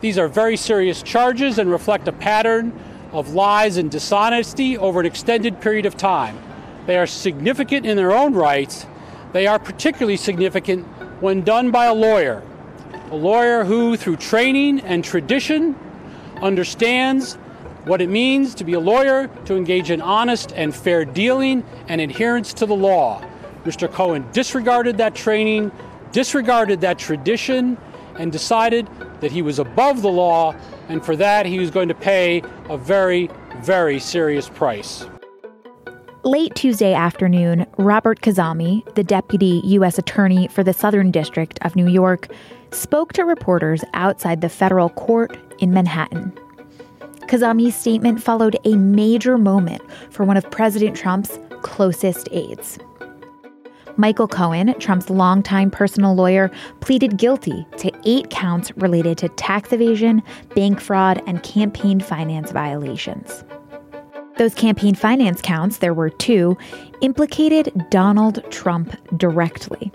These are very serious charges and reflect a pattern of lies and dishonesty over an extended period of time. They are significant in their own rights. They are particularly significant when done by a lawyer. A lawyer who, through training and tradition, understands what it means to be a lawyer, to engage in honest and fair dealing and adherence to the law. Mr. Cohen disregarded that training, disregarded that tradition, and decided that he was above the law, and for that he was going to pay a very, very serious price. Late Tuesday afternoon, Robert Khuzami, the deputy U.S. attorney for the Southern District of New York, spoke to reporters outside the federal court in Manhattan. Khuzami's statement followed a major moment for one of President Trump's closest aides. Michael Cohen, Trump's longtime personal lawyer, pleaded guilty to eight counts related to tax evasion, bank fraud, and campaign finance violations. Those campaign finance counts, there were two, implicated Donald Trump directly.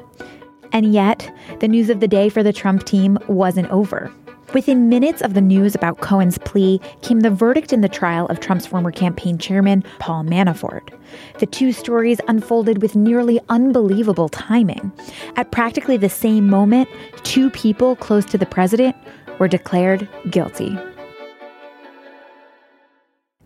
And yet, the news of the day for the Trump team wasn't over. Within minutes of the news about Cohen's plea came the verdict in the trial of Trump's former campaign chairman, Paul Manafort. The two stories unfolded with nearly unbelievable timing. At practically the same moment, two people close to the president were declared guilty.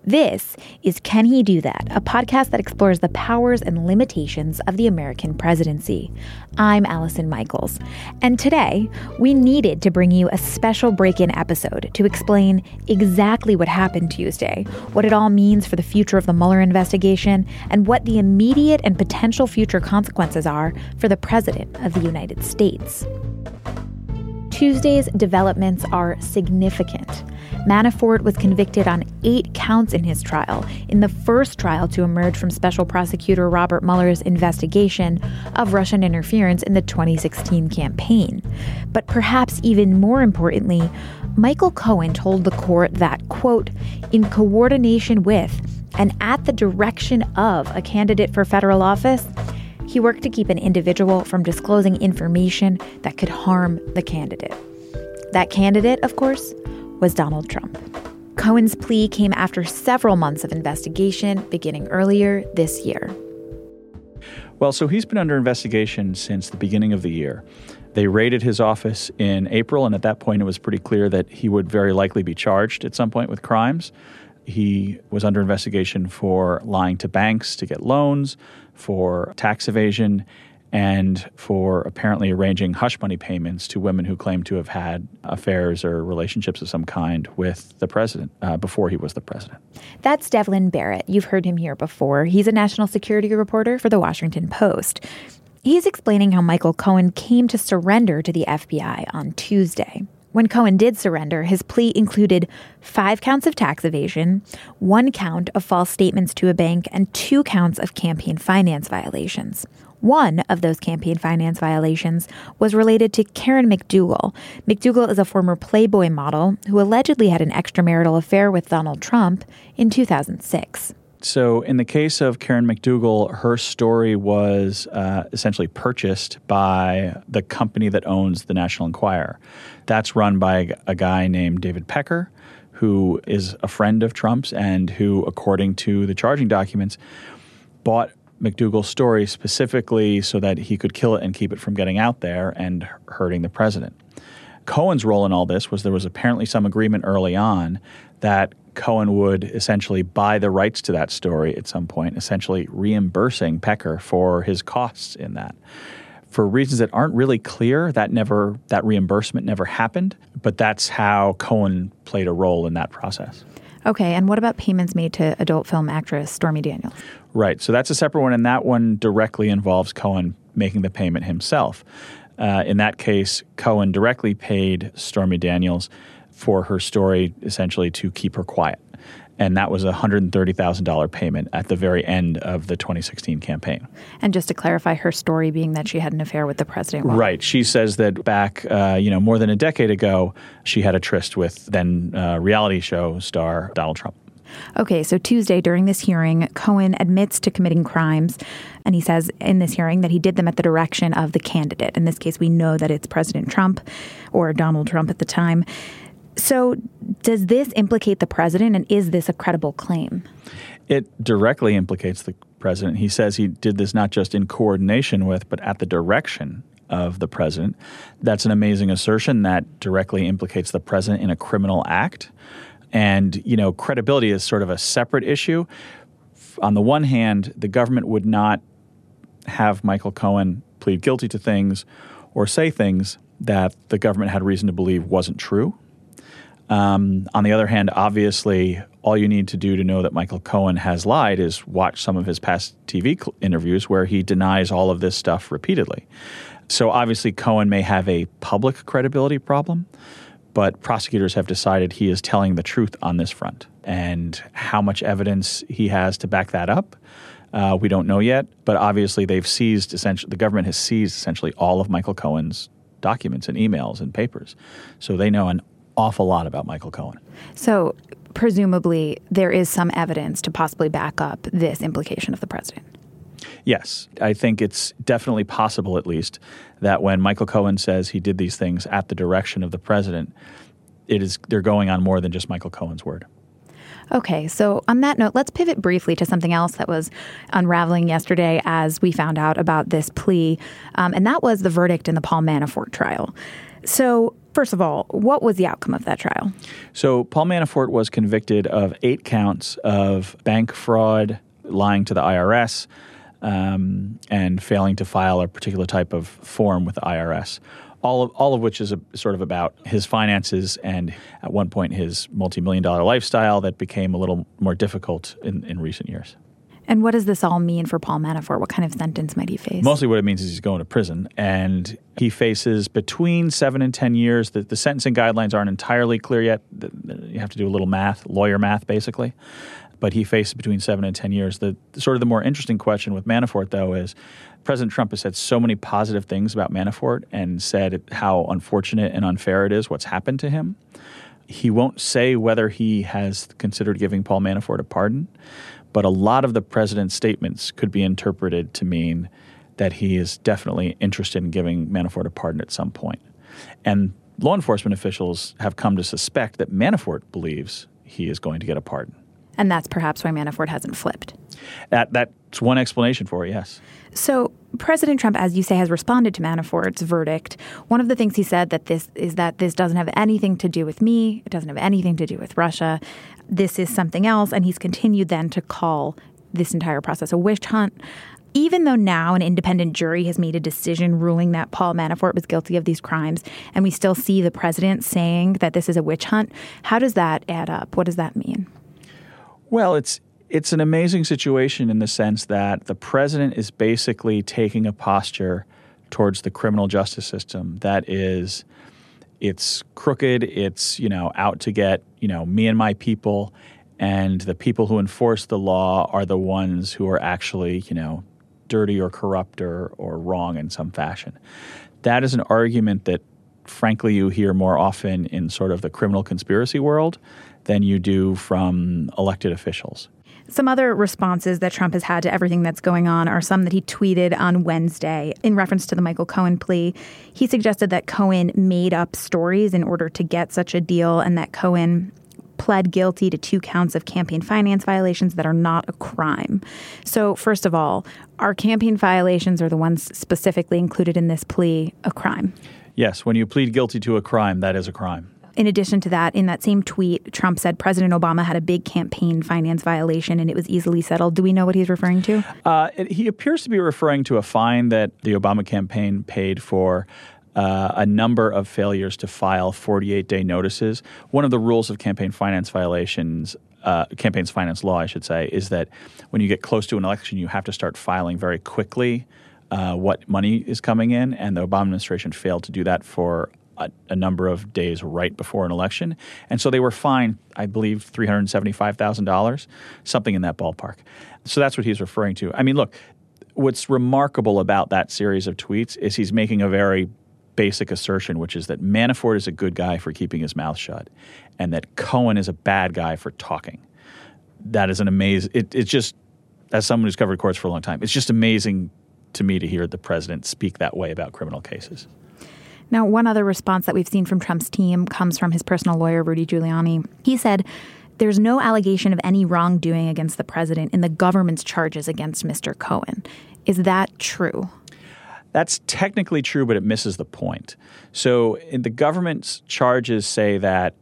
This is Can He Do That, a podcast that explores the powers and limitations of the American presidency. I'm Allison Michaels, and today we needed to bring you a special break in episode to explain exactly what happened Tuesday, what it all means for the future of the Mueller investigation, and what the immediate and potential future consequences are for the President of the United States. Tuesday's developments are significant. Manafort was convicted on eight counts in his trial, in the first trial to emerge from Special Prosecutor Robert Mueller's investigation of Russian interference in the 2016 campaign. But perhaps even more importantly, Michael Cohen told the court that, quote, in coordination with and at the direction of a candidate for federal office, he worked to keep an individual from disclosing information that could harm the candidate. That candidate, of course, was Donald Trump. Cohen's plea came after several months of investigation beginning earlier this year. Well, so he's been under investigation since the beginning of the year. They raided his office in April, and at that point, it was pretty clear that he would very likely be charged at some point with crimes. He was under investigation for lying to banks to get loans, for tax evasion, and for apparently arranging hush money payments to women who claim to have had affairs or relationships of some kind with the president uh, before he was the president. That's Devlin Barrett. You've heard him here before. He's a national security reporter for the Washington Post. He's explaining how Michael Cohen came to surrender to the FBI on Tuesday. When Cohen did surrender, his plea included five counts of tax evasion, one count of false statements to a bank, and two counts of campaign finance violations. One of those campaign finance violations was related to Karen McDougal. McDougal is a former Playboy model who allegedly had an extramarital affair with Donald Trump in 2006. So, in the case of Karen McDougal, her story was uh, essentially purchased by the company that owns the National Enquirer. That's run by a guy named David Pecker, who is a friend of Trump's and who, according to the charging documents, bought McDougal's story specifically so that he could kill it and keep it from getting out there and hurting the president. Cohen's role in all this was there was apparently some agreement early on that Cohen would essentially buy the rights to that story at some point, essentially reimbursing Pecker for his costs in that. For reasons that aren't really clear, that never that reimbursement never happened, but that's how Cohen played a role in that process. Okay, and what about payments made to adult film actress Stormy Daniels? Right. So that's a separate one, and that one directly involves Cohen making the payment himself. Uh, in that case, Cohen directly paid Stormy Daniels for her story essentially to keep her quiet. And that was a $130,000 payment at the very end of the 2016 campaign. And just to clarify, her story being that she had an affair with the president. Right. She says that back, uh, you know, more than a decade ago, she had a tryst with then uh, reality show star Donald Trump. Okay, so Tuesday during this hearing, Cohen admits to committing crimes. And he says in this hearing that he did them at the direction of the candidate. In this case, we know that it's President Trump or Donald Trump at the time. So, does this implicate the president, and is this a credible claim? It directly implicates the president. He says he did this not just in coordination with, but at the direction of the president. That's an amazing assertion that directly implicates the president in a criminal act. And, you know, credibility is sort of a separate issue. On the one hand, the government would not have Michael Cohen plead guilty to things or say things that the government had reason to believe wasn't true. Um, on the other hand, obviously, all you need to do to know that Michael Cohen has lied is watch some of his past TV cl- interviews where he denies all of this stuff repeatedly. So obviously, Cohen may have a public credibility problem, but prosecutors have decided he is telling the truth on this front. And how much evidence he has to back that up, uh, we don't know yet. But obviously, they've seized essentially the government has seized essentially all of Michael Cohen's documents and emails and papers, so they know an awful lot about Michael Cohen. So presumably, there is some evidence to possibly back up this implication of the president. Yes, I think it's definitely possible, at least, that when Michael Cohen says he did these things at the direction of the president, it is they're going on more than just Michael Cohen's word. Okay, so on that note, let's pivot briefly to something else that was unraveling yesterday as we found out about this plea, um, and that was the verdict in the Paul Manafort trial. So, first of all, what was the outcome of that trial? So, Paul Manafort was convicted of eight counts of bank fraud, lying to the IRS, um, and failing to file a particular type of form with the IRS. All of, all of which is a, sort of about his finances and at one point his multi-million dollar lifestyle that became a little more difficult in, in recent years. And what does this all mean for Paul Manafort? What kind of sentence might he face? Mostly what it means is he's going to prison and he faces between seven and 10 years. The, the sentencing guidelines aren't entirely clear yet. You have to do a little math, lawyer math, basically but he faces between seven and 10 years. The sort of the more interesting question with Manafort, though, is President Trump has said so many positive things about Manafort and said how unfortunate and unfair it is what's happened to him. He won't say whether he has considered giving Paul Manafort a pardon, but a lot of the president's statements could be interpreted to mean that he is definitely interested in giving Manafort a pardon at some point. And law enforcement officials have come to suspect that Manafort believes he is going to get a pardon. And that's perhaps why Manafort hasn't flipped. That that's one explanation for it, yes. So President Trump, as you say, has responded to Manafort's verdict. One of the things he said that this is that this doesn't have anything to do with me. It doesn't have anything to do with Russia. This is something else. And he's continued then to call this entire process a witch hunt. Even though now an independent jury has made a decision ruling that Paul Manafort was guilty of these crimes, and we still see the president saying that this is a witch hunt, how does that add up? What does that mean? Well, it's it's an amazing situation in the sense that the president is basically taking a posture towards the criminal justice system that is it's crooked, it's, you know, out to get, you know, me and my people and the people who enforce the law are the ones who are actually, you know, dirty or corrupt or, or wrong in some fashion. That is an argument that frankly you hear more often in sort of the criminal conspiracy world than you do from elected officials. Some other responses that Trump has had to everything that's going on are some that he tweeted on Wednesday in reference to the Michael Cohen plea. He suggested that Cohen made up stories in order to get such a deal and that Cohen pled guilty to two counts of campaign finance violations that are not a crime. So, first of all, are campaign violations or the ones specifically included in this plea a crime? Yes, when you plead guilty to a crime, that is a crime. In addition to that, in that same tweet, Trump said President Obama had a big campaign finance violation and it was easily settled. Do we know what he's referring to? Uh, it, he appears to be referring to a fine that the Obama campaign paid for uh, a number of failures to file 48 day notices. One of the rules of campaign finance violations, uh, campaigns finance law, I should say, is that when you get close to an election, you have to start filing very quickly uh, what money is coming in. And the Obama administration failed to do that for a, a, number of days right before an election. And so they were fined, I believe, $375,000, something in that ballpark. So that's what he's referring to. I mean, look, what's remarkable about that series of tweets is he's making a very basic assertion, which is that Manafort is a good guy for keeping his mouth shut and that Cohen is a bad guy for talking. That is an amazing, it, it's just, as someone who's covered courts for a long time, it's just amazing to me to hear the president speak that way about criminal cases. Now, one other response that we've seen from Trump's team comes from his personal lawyer, Rudy Giuliani. He said, there's no allegation of any wrongdoing against the president in the government's charges against Mr. Cohen. Is that true? That's technically true, but it misses the point. So the government's charges say that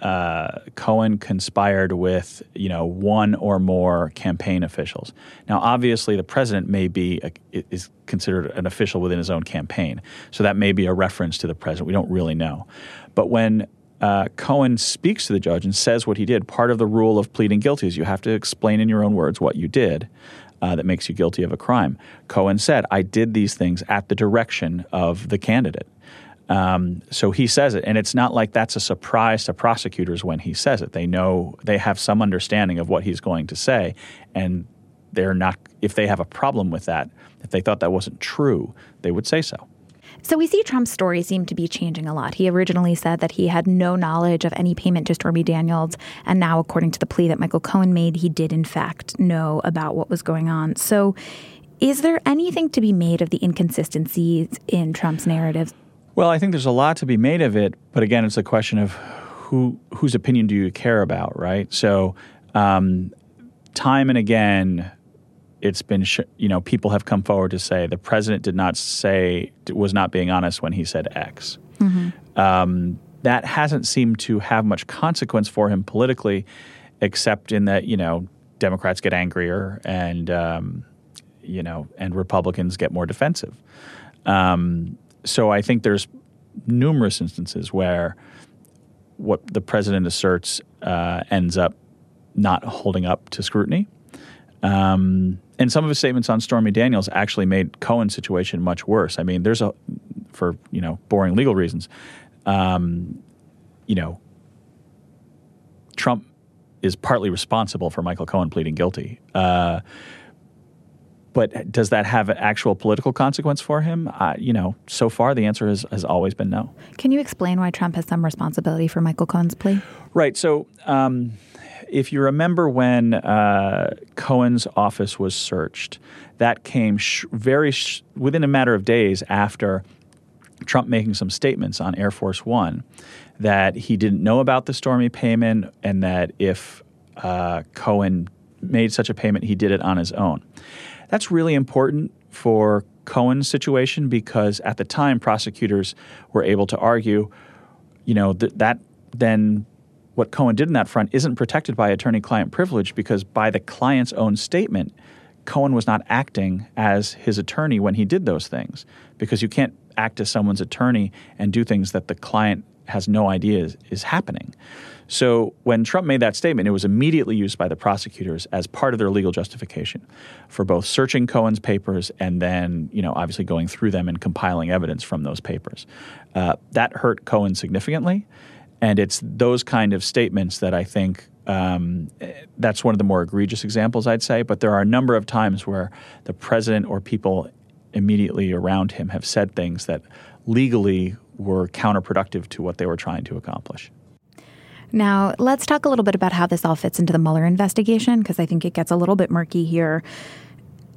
uh, Cohen conspired with you know one or more campaign officials. Now, obviously, the president may be a, is considered an official within his own campaign, so that may be a reference to the president. We don't really know, but when uh, Cohen speaks to the judge and says what he did, part of the rule of pleading guilty is you have to explain in your own words what you did. Uh, that makes you guilty of a crime. Cohen said, I did these things at the direction of the candidate. Um, so he says it, and it's not like that's a surprise to prosecutors when he says it. They know they have some understanding of what he's going to say, and they're not. If they have a problem with that, if they thought that wasn't true, they would say so. So we see Trump's story seem to be changing a lot. He originally said that he had no knowledge of any payment to Stormy Daniels, and now, according to the plea that Michael Cohen made, he did in fact know about what was going on. So. Is there anything to be made of the inconsistencies in Trump's narrative? Well, I think there's a lot to be made of it, but again, it's a question of who whose opinion do you care about, right? So, um, time and again, it's been sh- you know people have come forward to say the president did not say was not being honest when he said X. Mm-hmm. Um, that hasn't seemed to have much consequence for him politically, except in that you know Democrats get angrier and um, you know and Republicans get more defensive. Um, so I think there's numerous instances where what the president asserts uh, ends up not holding up to scrutiny. Um, and some of his statements on Stormy Daniels actually made Cohen's situation much worse. I mean, there's a, for you know, boring legal reasons, um, you know, Trump is partly responsible for Michael Cohen pleading guilty. Uh, but does that have an actual political consequence for him? Uh, you know, so far the answer has, has always been no. Can you explain why Trump has some responsibility for Michael Cohen's plea? Right. So, um, if you remember when uh, Cohen's office was searched, that came sh- very sh- within a matter of days after Trump making some statements on Air Force One that he didn't know about the Stormy payment and that if uh, Cohen made such a payment, he did it on his own. That's really important for Cohen's situation because at the time prosecutors were able to argue, you know, th- that then what Cohen did in that front isn't protected by attorney client privilege because by the client's own statement, Cohen was not acting as his attorney when he did those things because you can't act as someone's attorney and do things that the client has no idea is, is happening. So when Trump made that statement, it was immediately used by the prosecutors as part of their legal justification for both searching Cohen's papers and then, you know, obviously going through them and compiling evidence from those papers. Uh, that hurt Cohen significantly, and it's those kind of statements that I think um, that's one of the more egregious examples, I'd say. But there are a number of times where the president or people immediately around him have said things that legally were counterproductive to what they were trying to accomplish. Now, let's talk a little bit about how this all fits into the Mueller investigation, because I think it gets a little bit murky here.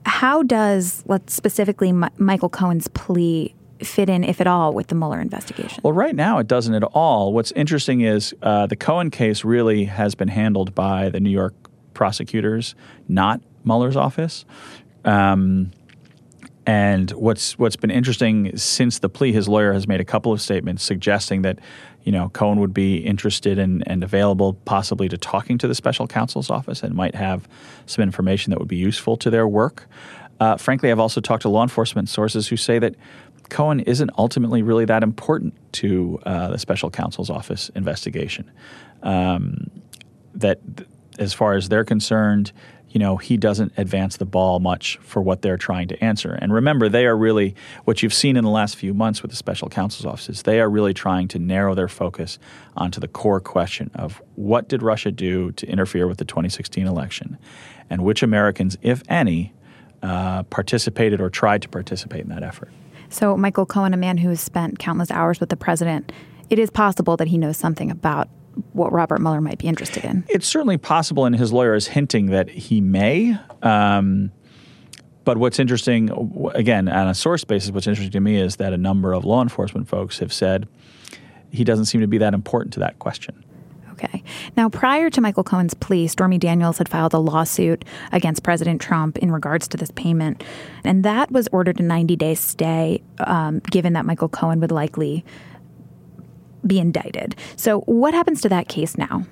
How does, let's specifically, M- Michael Cohen's plea fit in, if at all, with the Mueller investigation? Well, right now it doesn't at all. What's interesting is uh, the Cohen case really has been handled by the New York prosecutors, not Mueller's office. Um, and what's what's been interesting since the plea, his lawyer has made a couple of statements suggesting that you know, Cohen would be interested in, and available possibly to talking to the special counsel's office and might have some information that would be useful to their work. Uh, frankly, I've also talked to law enforcement sources who say that Cohen isn't ultimately really that important to uh, the special counsel's office investigation. Um, that, as far as they're concerned, you know, he doesn't advance the ball much for what they're trying to answer. And remember, they are really what you've seen in the last few months with the special counsel's offices. They are really trying to narrow their focus onto the core question of what did Russia do to interfere with the 2016 election, and which Americans, if any, uh, participated or tried to participate in that effort. So, Michael Cohen, a man who has spent countless hours with the president, it is possible that he knows something about what Robert Mueller might be interested in. It's certainly possible, and his lawyer is hinting that he may. Um, but what's interesting, again, on a source basis, what's interesting to me is that a number of law enforcement folks have said he doesn't seem to be that important to that question. Okay. Now, prior to Michael Cohen's plea, Stormy Daniels had filed a lawsuit against President Trump in regards to this payment. And that was ordered a 90 day stay, um, given that Michael Cohen would likely be indicted. So, what happens to that case now?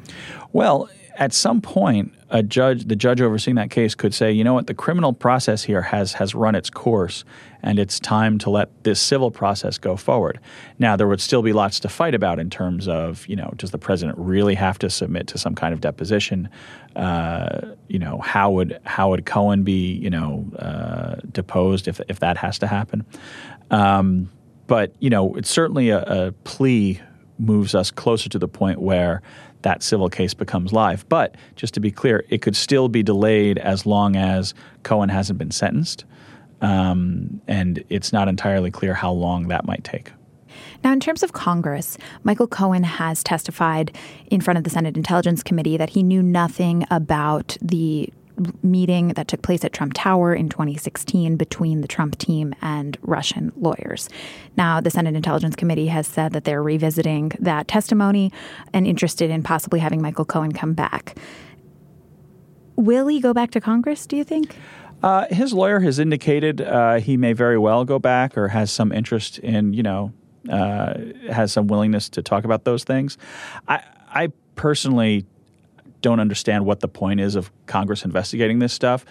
Well, at some point, a judge, the judge overseeing that case, could say, you know what, the criminal process here has has run its course, and it's time to let this civil process go forward. Now, there would still be lots to fight about in terms of, you know, does the president really have to submit to some kind of deposition? Uh, you know, how would how would Cohen be, you know, uh, deposed if if that has to happen? Um, but you know, it's certainly a, a plea moves us closer to the point where that civil case becomes live. But just to be clear, it could still be delayed as long as Cohen hasn't been sentenced. Um, and it's not entirely clear how long that might take. Now, in terms of Congress, Michael Cohen has testified in front of the Senate Intelligence Committee that he knew nothing about the meeting that took place at Trump Tower in 2016 between the Trump team and Russian lawyers. Now, the Senate Intelligence Committee has said that they're revisiting that testimony and interested in possibly having Michael Cohen come back. Will he go back to Congress, do you think? Uh, his lawyer has indicated uh, he may very well go back or has some interest in, you know, uh, has some willingness to talk about those things. I, I personally don't understand what the point is of Congress investigating this stuff.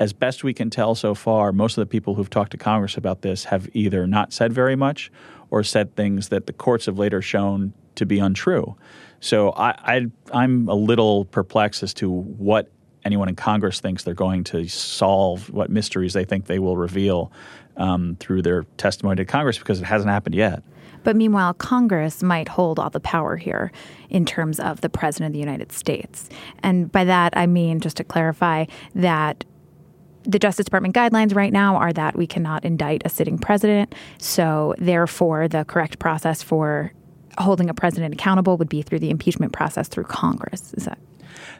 As best we can tell so far, most of the people who've talked to Congress about this have either not said very much or said things that the courts have later shown to be untrue. So I, I, am a little perplexed as to what anyone in Congress thinks they're going to solve, what mysteries they think they will reveal um, through their testimony to Congress, because it hasn't happened yet. But meanwhile, Congress might hold all the power here in terms of the President of the United States. And by that, I mean, just to clarify, that the Justice Department guidelines right now are that we cannot indict a sitting president. So, therefore, the correct process for holding a president accountable would be through the impeachment process through Congress. Is that?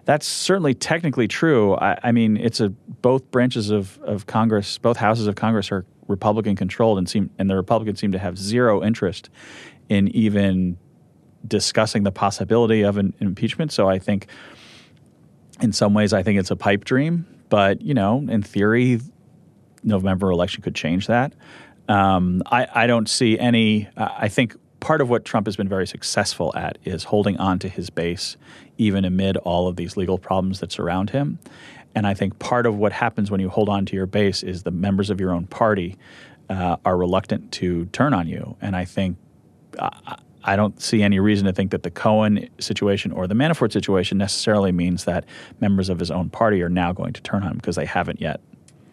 That's certainly technically true. I, I mean, it's a both branches of, of Congress, both houses of Congress are Republican controlled and seem and the Republicans seem to have zero interest in even discussing the possibility of an, impeachment. So I think in some ways I think it's a pipe dream, but you know, in theory, November election could change that. Um, I, I, don't see any. I think part of what Trump has been very successful at is holding on to his base, even amid all of these legal problems that surround him. And I think part of what happens when you hold on to your base is the members of your own party uh, are reluctant to turn on you. And I think uh, I don't see any reason to think that the Cohen situation or the Manafort situation necessarily means that members of his own party are now going to turn on him because they haven't yet.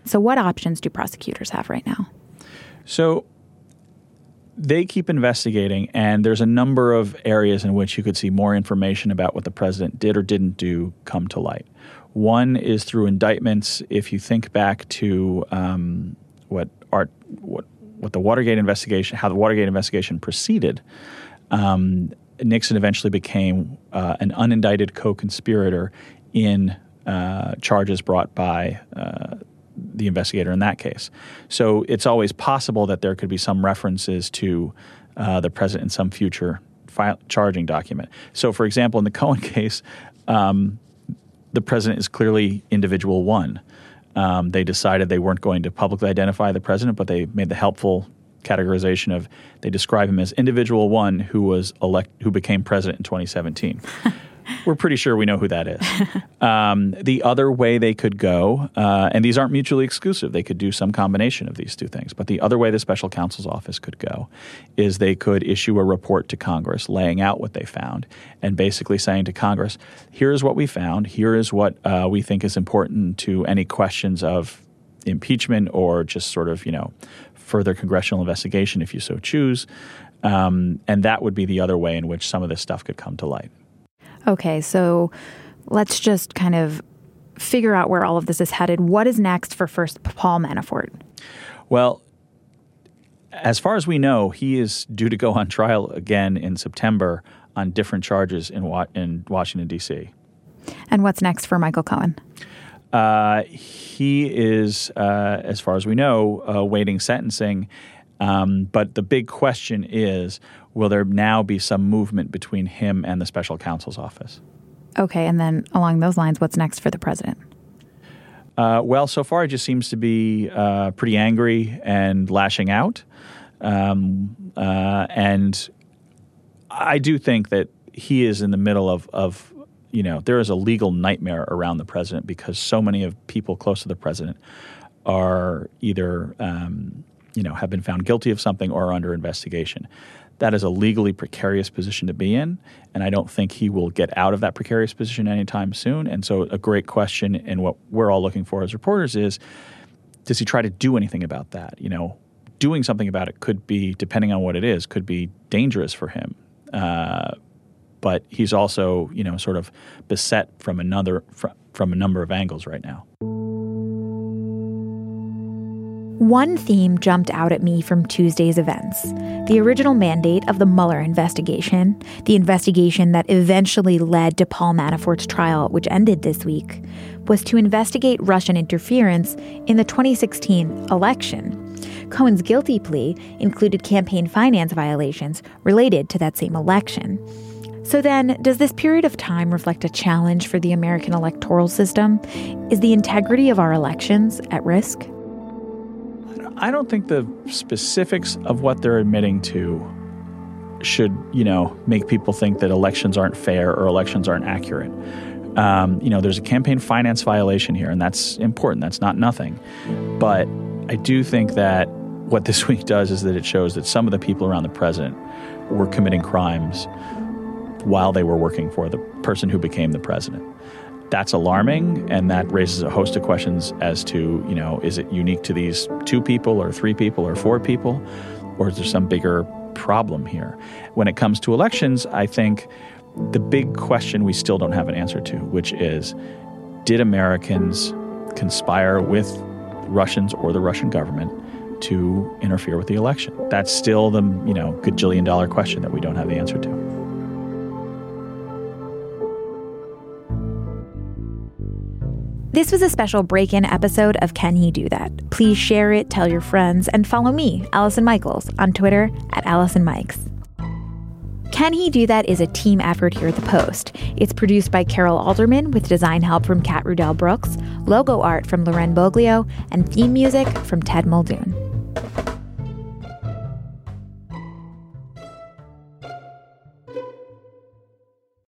So, what options do prosecutors have right now? So, they keep investigating, and there's a number of areas in which you could see more information about what the president did or didn't do come to light. One is through indictments. If you think back to um, what art, what what the Watergate investigation, how the Watergate investigation proceeded, um, Nixon eventually became uh, an unindicted co-conspirator in uh, charges brought by uh, the investigator in that case. So it's always possible that there could be some references to uh, the president in some future charging document. So, for example, in the Cohen case. Um, the president is clearly individual one. Um, they decided they weren't going to publicly identify the president, but they made the helpful categorization of they describe him as individual one who was elect who became president in 2017. we're pretty sure we know who that is. Um, the other way they could go, uh, and these aren't mutually exclusive, they could do some combination of these two things. But the other way the special counsel's office could go is they could issue a report to Congress laying out what they found and basically saying to Congress, here's what we found, here is what uh, we think is important to any questions of impeachment or just sort of, you know, further congressional investigation if you so choose. Um, and that would be the other way in which some of this stuff could come to light. Okay, so let's just kind of figure out where all of this is headed. What is next for first Paul Manafort? Well, as far as we know, he is due to go on trial again in September on different charges in, in Washington, D.C. And what's next for Michael Cohen? Uh, he is, uh, as far as we know, awaiting sentencing. Um, but the big question is will there now be some movement between him and the special counsel's office? Okay, and then along those lines, what's next for the president? Uh, well, so far it just seems to be uh, pretty angry and lashing out. Um, uh, and I do think that he is in the middle of, of, you know, there is a legal nightmare around the president because so many of people close to the president are either, um, you know, have been found guilty of something or are under investigation. That is a legally precarious position to be in, and I don't think he will get out of that precarious position anytime soon. And so, a great question, and what we're all looking for as reporters is, does he try to do anything about that? You know, doing something about it could be, depending on what it is, could be dangerous for him. Uh, but he's also, you know, sort of beset from another from a number of angles right now. One theme jumped out at me from Tuesday's events the original mandate of the Mueller investigation, the investigation that eventually led to Paul Manafort's trial, which ended this week, was to investigate Russian interference in the 2016 election. Cohen's guilty plea included campaign finance violations related to that same election. So then, does this period of time reflect a challenge for the American electoral system? Is the integrity of our elections at risk? I don't think the specifics of what they're admitting to should, you know, make people think that elections aren't fair or elections aren't accurate. Um, you know, there's a campaign finance violation here, and that's important. That's not nothing. But I do think that what this week does is that it shows that some of the people around the president were committing crimes while they were working for the person who became the president that's alarming and that raises a host of questions as to you know is it unique to these two people or three people or four people or is there some bigger problem here? When it comes to elections i think the big question we still don't have an answer to which is did americans conspire with russians or the russian government to interfere with the election? That's still the you know gajillion dollar question that we don't have the answer to This was a special break in episode of Can He Do That? Please share it, tell your friends, and follow me, Allison Michaels, on Twitter at Allison Mikes. Can He Do That is a team effort here at The Post. It's produced by Carol Alderman with design help from Kat Rudell Brooks, logo art from Loren Boglio, and theme music from Ted Muldoon.